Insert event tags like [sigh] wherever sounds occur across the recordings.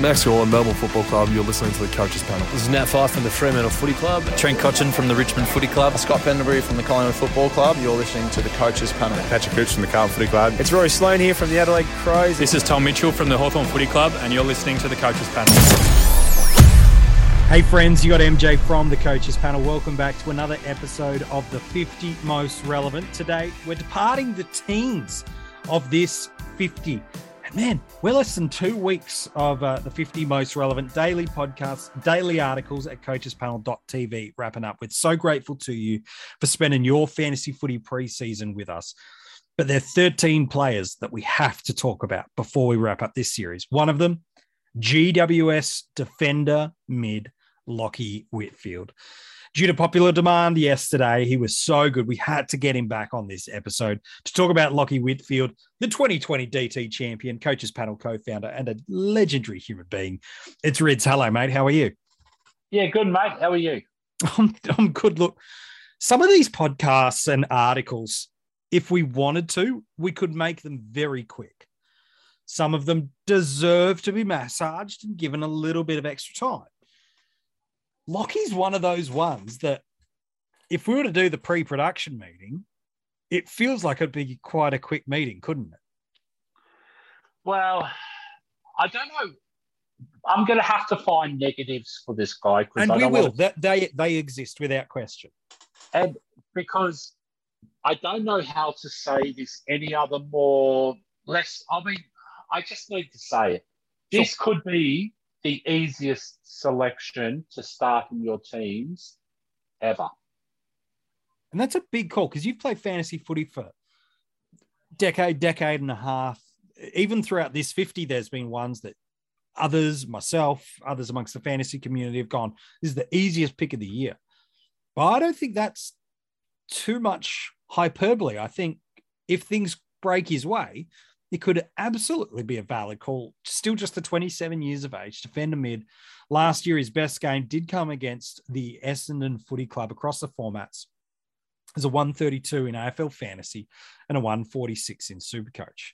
Max Gawn, Melbourne Football Club. You're listening to the Coaches Panel. This is Nat Fyfe from the Fremantle Footy Club. Trent Cotchin from the Richmond Footy Club. Scott Pendlebury from the Collingwood Football Club. You're listening to the Coaches Panel. Patrick Cooch from the Carlton Footy Club. It's Rory Sloane here from the Adelaide Crows. This is Tom Mitchell from the Hawthorn Footy Club, and you're listening to the Coaches Panel. Hey friends, you got MJ from the Coaches Panel. Welcome back to another episode of the 50 Most Relevant. Today, we're departing the teens of this 50. Man, we're less than two weeks of uh, the 50 Most Relevant daily podcasts, daily articles at coachespanel.tv wrapping up. We're so grateful to you for spending your fantasy footy preseason with us. But there are 13 players that we have to talk about before we wrap up this series. One of them, GWS defender mid Lachie Whitfield. Due to popular demand yesterday, he was so good. We had to get him back on this episode to talk about Lachie Whitfield, the 2020 DT champion, coaches panel co founder, and a legendary human being. It's Rids. Hello, mate. How are you? Yeah, good, mate. How are you? [laughs] I'm, I'm good. Look, some of these podcasts and articles, if we wanted to, we could make them very quick. Some of them deserve to be massaged and given a little bit of extra time. Lachie's one of those ones that if we were to do the pre-production meeting, it feels like it'd be quite a quick meeting, couldn't it? Well, I don't know. I'm going to have to find negatives for this guy, and we will. To... That they they exist without question. And because I don't know how to say this any other more less. I mean, I just need to say it. This could be the easiest selection to start in your teams ever. And that's a big call because you've played fantasy footy for decade, decade and a half. Even throughout this 50, there's been ones that others, myself, others amongst the fantasy community have gone, this is the easiest pick of the year. But I don't think that's too much hyperbole. I think if things break his way, it could absolutely be a valid call. Still just the 27 years of age, defender mid. Last year, his best game did come against the Essendon Footy Club across the formats. There's a 132 in AFL fantasy and a 146 in Supercoach.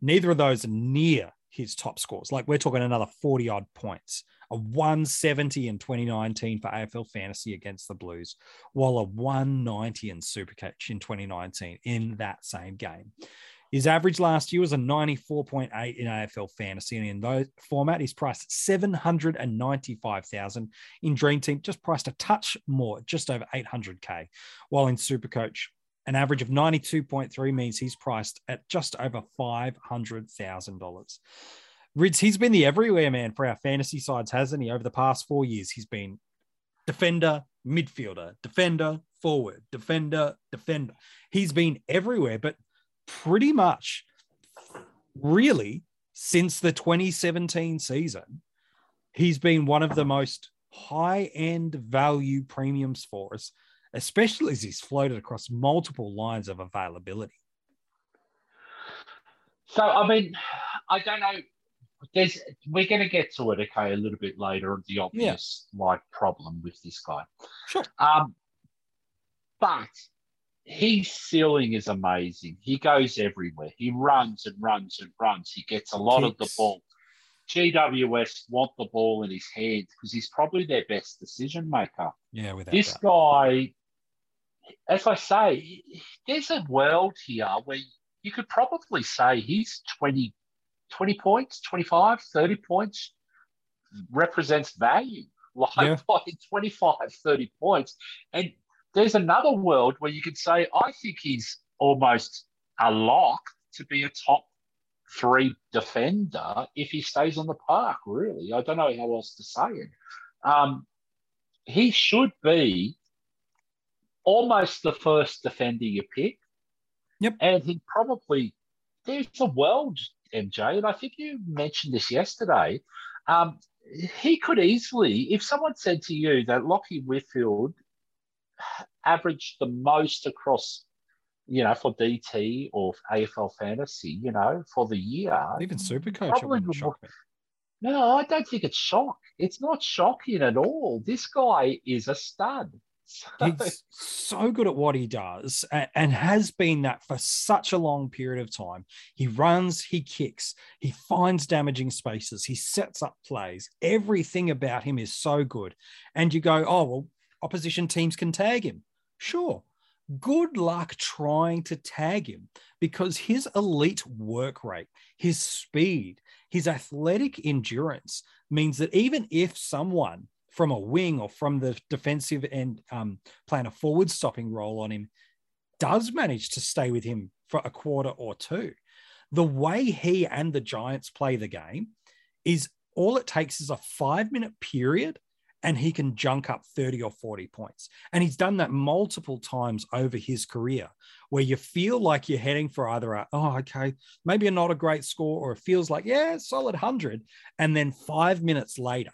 Neither of those are near his top scores. Like we're talking another 40 odd points. A 170 in 2019 for AFL fantasy against the Blues, while a 190 in Supercoach in 2019 in that same game. His average last year was a 94.8 in AFL fantasy. And in those format, he's priced 795,000 in Dream Team, just priced a touch more, just over 800K. While in Supercoach, an average of 92.3 means he's priced at just over $500,000. Rids, he's been the everywhere man for our fantasy sides, hasn't he? Over the past four years, he's been defender, midfielder, defender, forward, defender, defender. He's been everywhere, but pretty much really since the 2017 season, he's been one of the most high end value premiums for us, especially as he's floated across multiple lines of availability. So, I mean, I don't know. There's, we're going to get to it, okay, a little bit later. The obvious yeah. like problem with this guy. Sure. Um, but his ceiling is amazing. He goes everywhere. He runs and runs and runs. He gets a lot Kicks. of the ball. GWS want the ball in his hands because he's probably their best decision maker. Yeah, with this that. guy, as I say, there's a world here where you could probably say he's 20, 20 points, 25, 30 points represents value. [laughs] Like, yeah. like 25, 30 points. And there's another world where you could say, I think he's almost a lock to be a top three defender if he stays on the park, really. I don't know how else to say it. Um, he should be almost the first defender you pick. Yep. And he probably, there's a world, MJ, and I think you mentioned this yesterday. Um, he could easily, if someone said to you that Lachie Whitfield averaged the most across, you know, for DT or AFL fantasy, you know, for the year. Even Supercoach, wouldn't shock me. No, I don't think it's shock. It's not shocking at all. This guy is a stud. points. [laughs] He's so good at what he does and, and has been that for such a long period of time. He runs, he kicks, he finds damaging spaces, he sets up plays. Everything about him is so good. And you go, oh, well, opposition teams can tag him. Sure. Good luck trying to tag him because his elite work rate, his speed, his athletic endurance means that even if someone from a wing or from the defensive end um, playing a forward stopping role on him does manage to stay with him for a quarter or two, the way he and the Giants play the game is all it takes is a five minute period and he can junk up 30 or 40 points. And he's done that multiple times over his career where you feel like you're heading for either a, oh, okay, maybe not a great score, or it feels like, yeah, solid 100. And then five minutes later,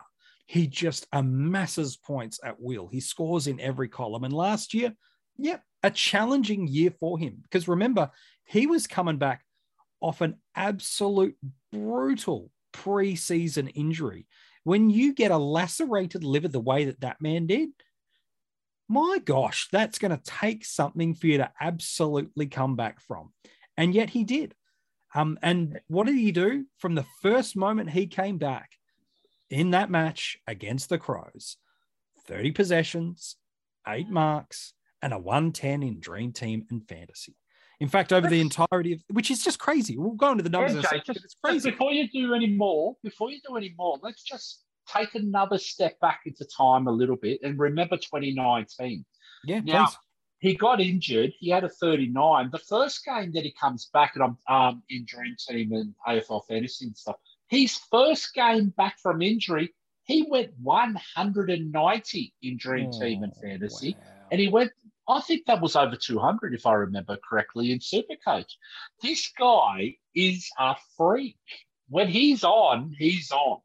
he just amasses points at will. He scores in every column. And last year, yep, a challenging year for him. Because remember, he was coming back off an absolute brutal preseason injury when you get a lacerated liver the way that that man did, my gosh, that's going to take something for you to absolutely come back from. And yet he did. Um, and what did he do from the first moment he came back in that match against the Crows? 30 possessions, eight marks, and a 110 in Dream Team and Fantasy. In fact, over the entirety of which is just crazy. We'll go into the numbers. Okay, just, it's crazy. before you do any more, before you do any more, let's just take another step back into time a little bit and remember 2019. Yeah, now, please. He got injured. He had a 39. The first game that he comes back, and I'm um, in Dream Team and AFL Fantasy and stuff, his first game back from injury, he went 190 in Dream oh, Team and Fantasy. Wow. And he went I think that was over 200, if I remember correctly, in Supercoach. This guy is a freak. When he's on, he's on.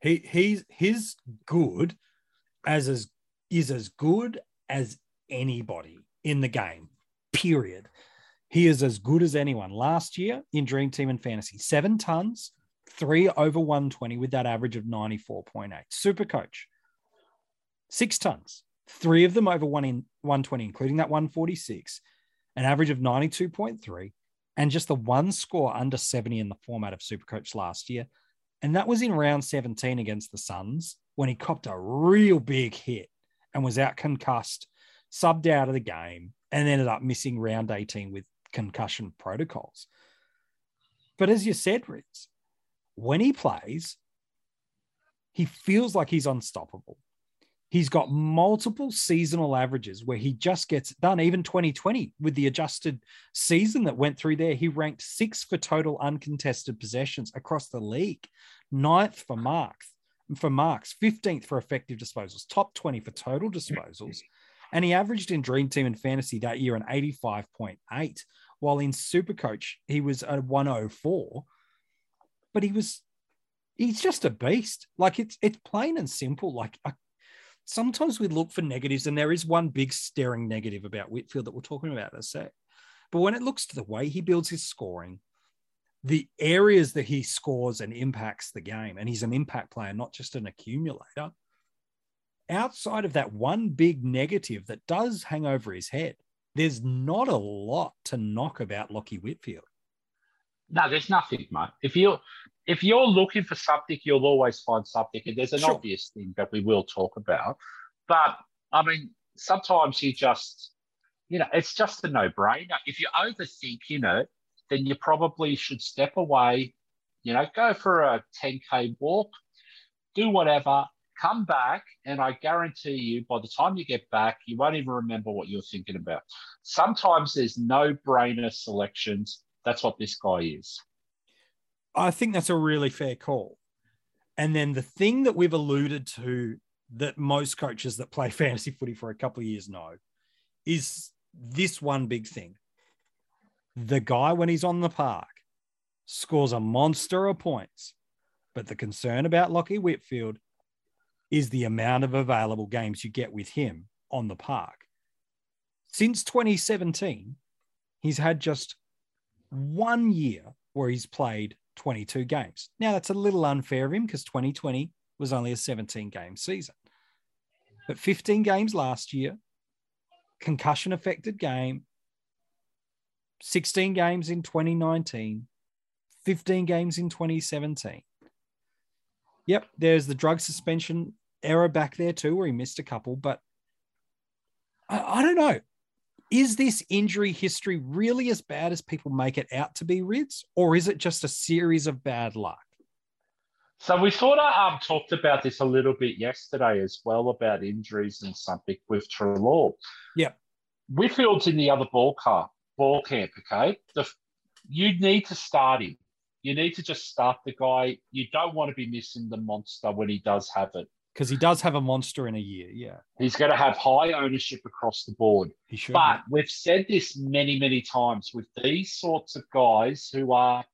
He he's his good as as is as good as anybody in the game. Period. He is as good as anyone. Last year in Dream Team and Fantasy, seven tons, three over 120 with that average of 94.8. Super coach, six tons, three of them over one in 120, including that 146, an average of 92.3, and just the one score under 70 in the format of Supercoach last year. And that was in round 17 against the Suns when he copped a real big hit and was out concussed, subbed out of the game, and ended up missing round 18 with concussion protocols. But as you said, Ritz, when he plays, he feels like he's unstoppable. He's got multiple seasonal averages where he just gets done. Even 2020, with the adjusted season that went through there, he ranked sixth for total uncontested possessions across the league, ninth for marks, for marks, 15th for effective disposals, top 20 for total disposals. And he averaged in Dream Team and Fantasy that year an 85.8, while in Supercoach, he was a 104. But he was he's just a beast. Like it's it's plain and simple. Like I sometimes we look for negatives, and there is one big staring negative about Whitfield that we're talking about in a sec. But when it looks to the way he builds his scoring, the areas that he scores and impacts the game, and he's an impact player, not just an accumulator. Outside of that one big negative that does hang over his head, there's not a lot to knock about Lachie Whitfield. No, there's nothing, mate. If you if you're looking for something, you'll always find something. And there's an sure. obvious thing that we will talk about. But I mean, sometimes you just, you know, it's just a no brainer. If you overthink, you know, then you probably should step away, you know, go for a 10K walk, do whatever, come back. And I guarantee you, by the time you get back, you won't even remember what you're thinking about. Sometimes there's no brainer selections. That's what this guy is. I think that's a really fair call. And then the thing that we've alluded to that most coaches that play [laughs] fantasy footy for a couple of years know is this one big thing. The guy, when he's on the park, scores a monster of points. But the concern about Lachie Whitfield is the amount of available games you get with him on the park. Since 2017, he's had just one year where he's played 22 games. Now, that's a little unfair of him because 2020 was only a 17 game season. But 15 games last year, concussion affected game, 16 games in 2019, 15 games in 2017. Yep, there's the drug suspension error back there too, where he missed a couple, but I, I don't know. Is this injury history really as bad as people make it out to be, Rids, or is it just a series of bad luck? So we sort of um, talked about this a little bit yesterday as well about injuries and something with Treloar. Yep. Whitfield's in the other ball car, ball camp. Okay, the, you need to start him. You need to just start the guy. You don't want to be missing the monster when he does have it. Because he does have a monster in a year. Yeah. He's going to have high ownership across the board. He should. But we've said this many, many times with these sorts of guys who are,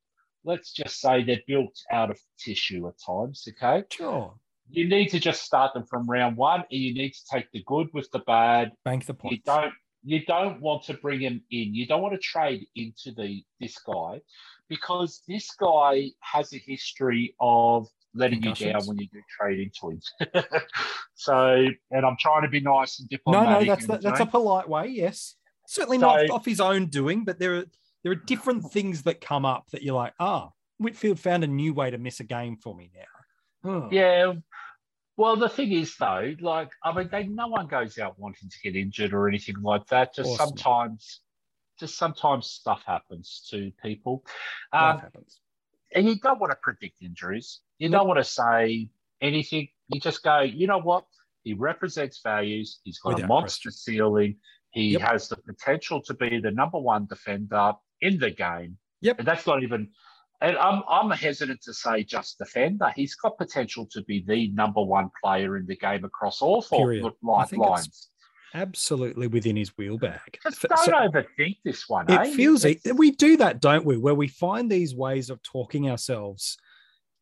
let's just say, they're built out of tissue at times. Okay. Sure. You need to just start them from round one, and you need to take the good with the bad. Bank the points. You don't. You don't want to bring him in. You don't want to trade into the this guy because this guy has a history of letting you down when you do trade into him. [laughs] so, and I'm trying to be nice and diplomatic. no, no, that's and, that's a polite way. Yes, certainly So- not off his own doing, but there are there are different things that come up that you're like, ah, Whitfield found a new way to miss a game for me now. Oh. Yeah. Well, the thing is, though, like I mean, they, no one goes out wanting to get injured or anything like that. Just not. sometimes, just sometimes stuff happens to people, um, happens. And you don't want to predict injuries. You don't want to say anything. You just go, you know what? He represents values. He's got a Without monster question. ceiling. He Yep. has the potential to be the number one defender in the game. Yep. And that's not even. And I'm I'm hesitant to say just defender. He's got potential to be the number one player in the game across all four Period. I line, think it's lines. Absolutely within his wheel bag. Just don't so- overthink this one. eh? it feels It's- it. We do that, don't we? Where we find these ways of talking ourselves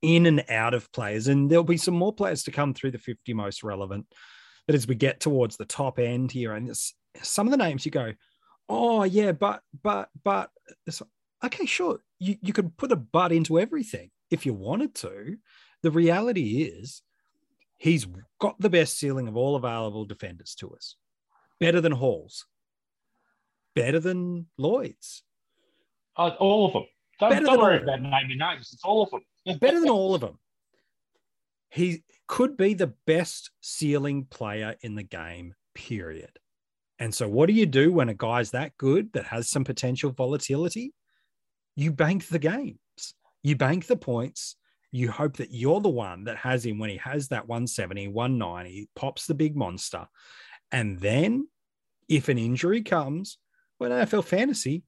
in and out of players, and there'll be some more players to come through the 50 most relevant. But as we get towards the top end here, and some of the names you go, oh yeah, but but but it's, okay, sure, you you could put a but into everything if you wanted to. The reality is, he's got the best ceiling of all available defenders to us, better than Halls, better than Lloyd's. Oh, all of them. Don't, Better don't worry about naming names. It's all of them. [laughs] better than all of them. He could be the best ceiling player in the game, period. And so, what do you do when a guy's that good that has some potential volatility? You bank the games, you bank the points. You hope that you're the one that has him when he has that 170, 190, pops the big monster. And then, if an injury comes, well, AFL fantasy,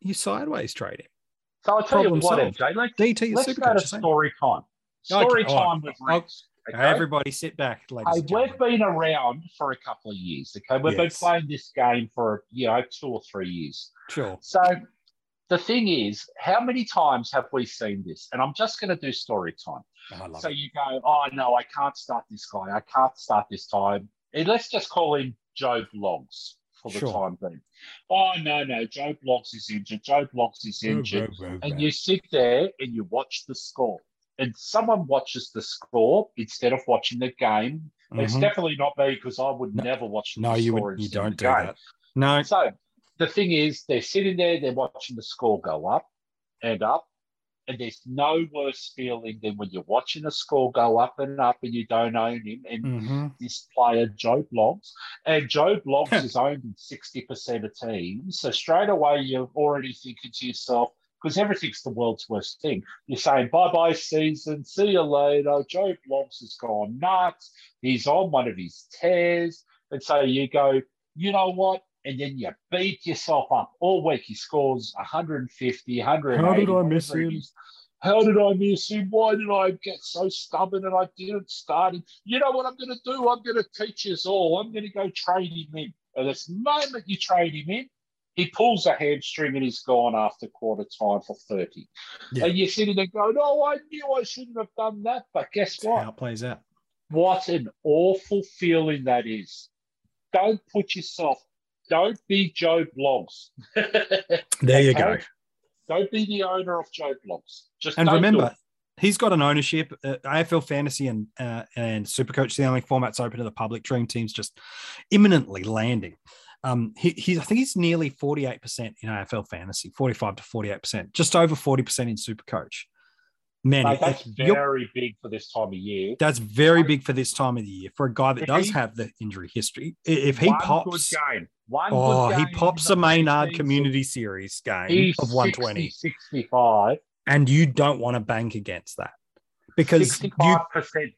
you sideways trade him. So I'll tell Problem you what. MJ. Let's, DT let's go to story time. Story Okay, time right. with Rex. Okay? Everybody sit back, ladies Hey, we've been around for a couple of years. Okay, we've Yes. been playing this game for you know two or three years. Sure. So the thing is, how many times have we seen this? And I'm just going to do story time. Oh, love So it. you go, oh no, I can't start this guy. I can't start this time. And let's just call him Joe Bloggs for the Sure. time being. Oh no, no, Joe Bloggs is injured. Joe Bloggs is injured. And you sit there and you watch the score. And someone watches the score instead of watching the game. It's Mhm. definitely not me because I would No. never watch the No, you score would. You don't do game. that. No. So the thing is, they're sitting there, they're watching the score go up and up. And there's no worse feeling than when you're watching a score go up and up and you don't own him. And Mhm. this player, Joe Bloggs, and Joe Bloggs is owned in 60% of teams. So straight away, you're already thinking to yourself, because everything's the world's worst thing. You're saying, bye bye, season, see you later. Joe Bloggs has gone nuts. He's on one of his tears. And so you go, you know what? And then you beat yourself up all week. He scores 150, 180. How did I miss him? How did I miss him? Why did I get so stubborn and I didn't start him? You know what I'm going to do? I'm going to teach us all. I'm going to go trade him in. And this moment you trade him in, he pulls a hamstring and he's gone after quarter time for 30. Yeah. And you're sitting there going, oh, I knew I shouldn't have done that. But guess That's what? how it plays out. What an awful feeling that is. Don't put yourself, don't be Joe Bloggs. [laughs] There you go. Don't be the owner of Joe Bloggs. Just And remember, he's got an ownership. Uh, AFL Fantasy and uh, and Supercoach, the only formats open to the public. Dream Team's just imminently landing. Um, he, he's I think he's nearly 48% in AFL fantasy, 45 to 48%, just over 40% in super coach. Man, that's very big for this time of year. that's very big for this time of the year for a guy that If does he- have the injury history. If he pops, good game, one oh, he pops a Maynard Community Series game he's of 120, 60, 65, and you don't want to bank against that because 65%.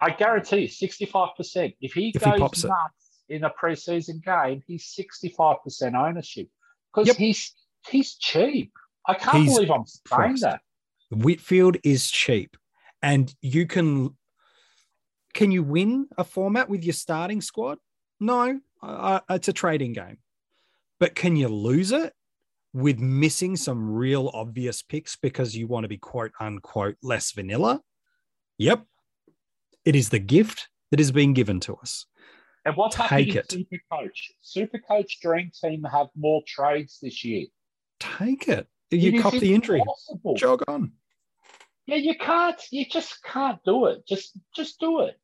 I guarantee you, 65%. If he If he goes it. nuts in a preseason game, he's 65% ownership because Yep. he's he's cheap. I can't He's believe I'm saying priced. that. Whitfield is cheap, and you can. Can you win a format with your starting squad? No, uh, it's a trading game. But can you lose it with missing some real obvious picks because you want to be quote unquote less vanilla? Yep, it is the gift that is being given to us. And what's Take happening it. in Supercoach? Supercoach Dream Team have more trades this year. Take it. It You is cop the injury. Jog on. Yeah, you can't. You just can't do it. Just just do it.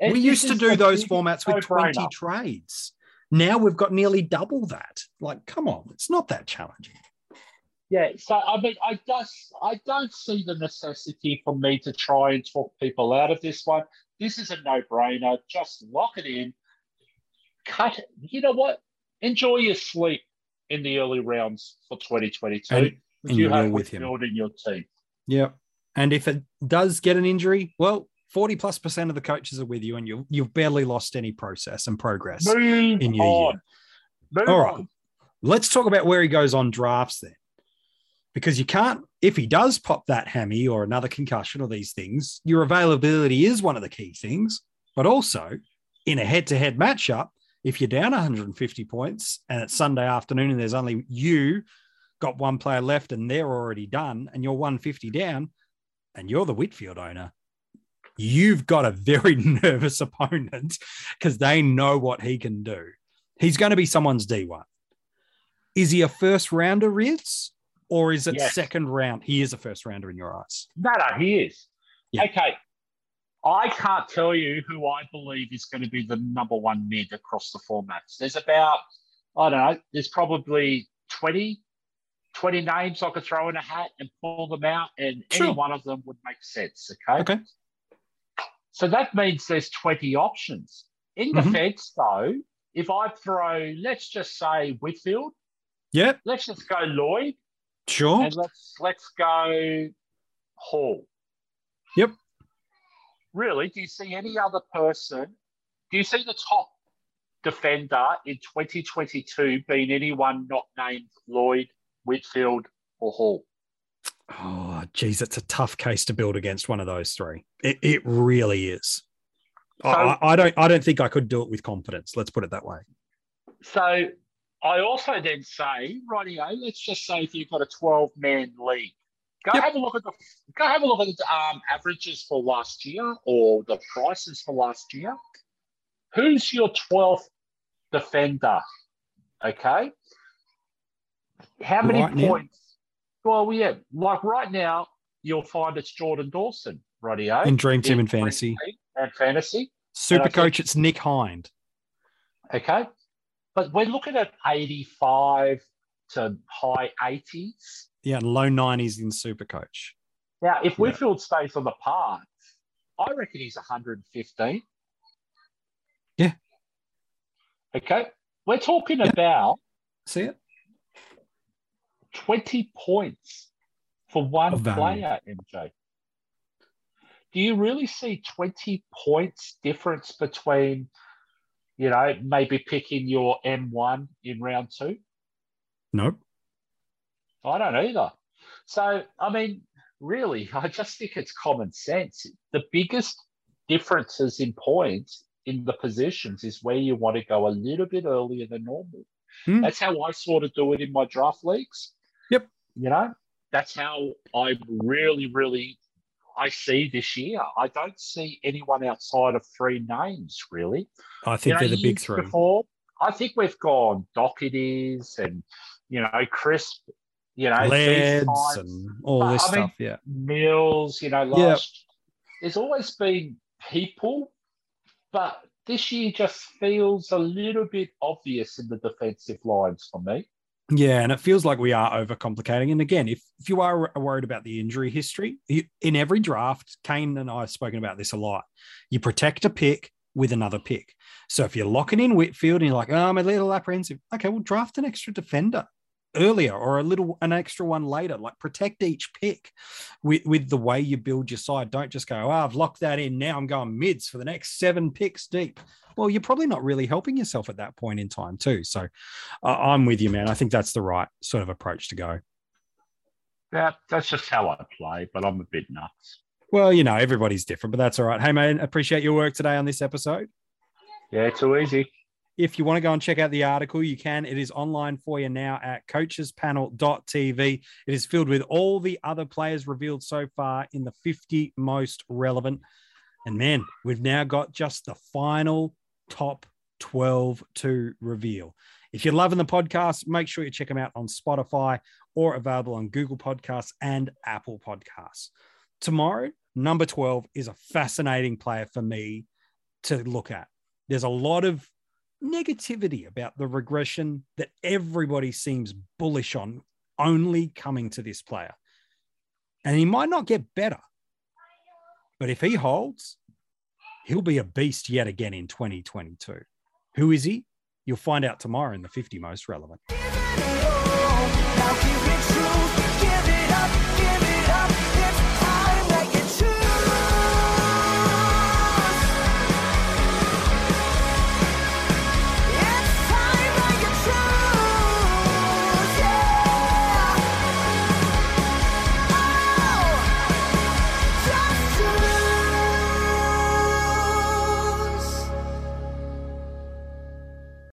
And we used to do those formats with 20 no-brainer. trades. Now we've got nearly double that. Like, come on, it's not that challenging. Yeah, so I mean, I just I don't see the necessity for me to try and talk people out of this one. This is a no-brainer. Just lock it in. Cut. it. You know what? Enjoy your sleep in the early rounds for 2022. And- and you have with him. Your team. Yep. And if it does get an injury, well, 40 plus percent of the coaches are with you and you, you've barely lost any process and progress. Move in your on. year. Move All right. on. Let's talk about where he goes on drafts then. Because you can't, if he does pop that hammy or another concussion or these things, your availability is one of the key things. But also in a head to head matchup, if you're down 150 points and it's Sunday afternoon and there's only you got one player left and they're already done and you're 150 down and you're the Whitfield owner, you've got a very [laughs] nervous opponent because they know what he can do. He's going to be someone's D1. Is he a first rounder, Riz? Or is it Yes. second round? He is a first rounder in your eyes. No, no, he is. Yeah. Okay. I can't tell you who I believe is going to be the number one mid across the formats. There's about, I don't know, there's probably 20, 20 names I could throw in a hat and pull them out, and Sure. any one of them would make sense. Okay. Okay. So that means there's 20 options. In Mhm. defense, though, if I throw, let's just say Whitfield, Yep. let's just go Lloyd, Sure. and let's let's go Hall. Yep. Really, do you see any other person? Do you see the top defender in 2022 being anyone not named Lloyd, Whitfield, or Hall? Oh, geez, it's a tough case to build against one of those three. It, it really is. I- So- I, I don't. I don't think I could do it with confidence. Let's put it that way. So I also then say, rightio, let's just say if you've got a 12 man league, go Yep. have a look at the go have a look at the um, averages for last year or the prices for last year. Who's your 12th defender? Okay. How many Right now? Well, yeah, like right now, you'll find it's Jordan Dawson, rightio. In Dream Team in and Fantasy. And fantasy. Super think- coach, it's Nick Hind. Okay. But we're looking at 85 to high 80s. Yeah, low 90s in Super Coach. Now, if Yeah. Whitfield stays on the path, I reckon he's 115. Yeah. Okay. We're talking Yeah. about See it? 20 points for one player, MJ. Do you really see 20 points difference between, you know, maybe picking your M1 in round two? Nope. I don't either. So, I mean, really, [laughs] I just think it's common sense. The biggest differences in points in the positions is where you want to go a little bit earlier than normal. Hmm. That's how I sort of do it in my draft leagues. Yep. You know, that's how I really, really I see this year. I don't see anyone outside of three names really. I You think know, they're the big three. Before, I think we've gone Dochertys and you know Crisp, you know these and all But, this I mean, stuff. Yeah. Mills. You know, Yeah. last there's always been people, but this year just feels a little bit obvious in the defensive lines for me. Yeah, and it feels like we are overcomplicating. And again, if if you are worried about the injury history, you, in every draft, Kane and I have spoken about this a lot. You protect a pick with another pick. So if you're locking in Whitfield and you're like, oh, I'm a little apprehensive, okay, we'll draft an extra defender earlier or a little an extra one later like protect each pick with, with the way you build your side. Don't just go oh i've locked that in. Now i'm going mids for the next seven picks deep. Well you're probably not really helping yourself at that point in time too. So uh, i'm with you man. I think that's the right sort of approach to go. Yeah that's just how i play but i'm a bit nuts. Well you know everybody's different but that's all right. Hey man appreciate your work today on this episode. Yeah too easy if you want to go and check out the article, you can. It is online for you now at coachespanel.tv. It is filled with all the other players revealed so far in the 50 most relevant. And man, we've now got just the final top 12 to reveal. If you're loving the podcast, make sure you check them out on Spotify or available on Google Podcasts and Apple Podcasts. Tomorrow, number 12 is a fascinating player for me to look at. There's a lot of negativity about the regression that everybody seems bullish on only coming to this player. And he might not get better, but if he holds, he'll be a beast yet again in 2022. Who is he? You'll find out tomorrow in the 50 most relevant.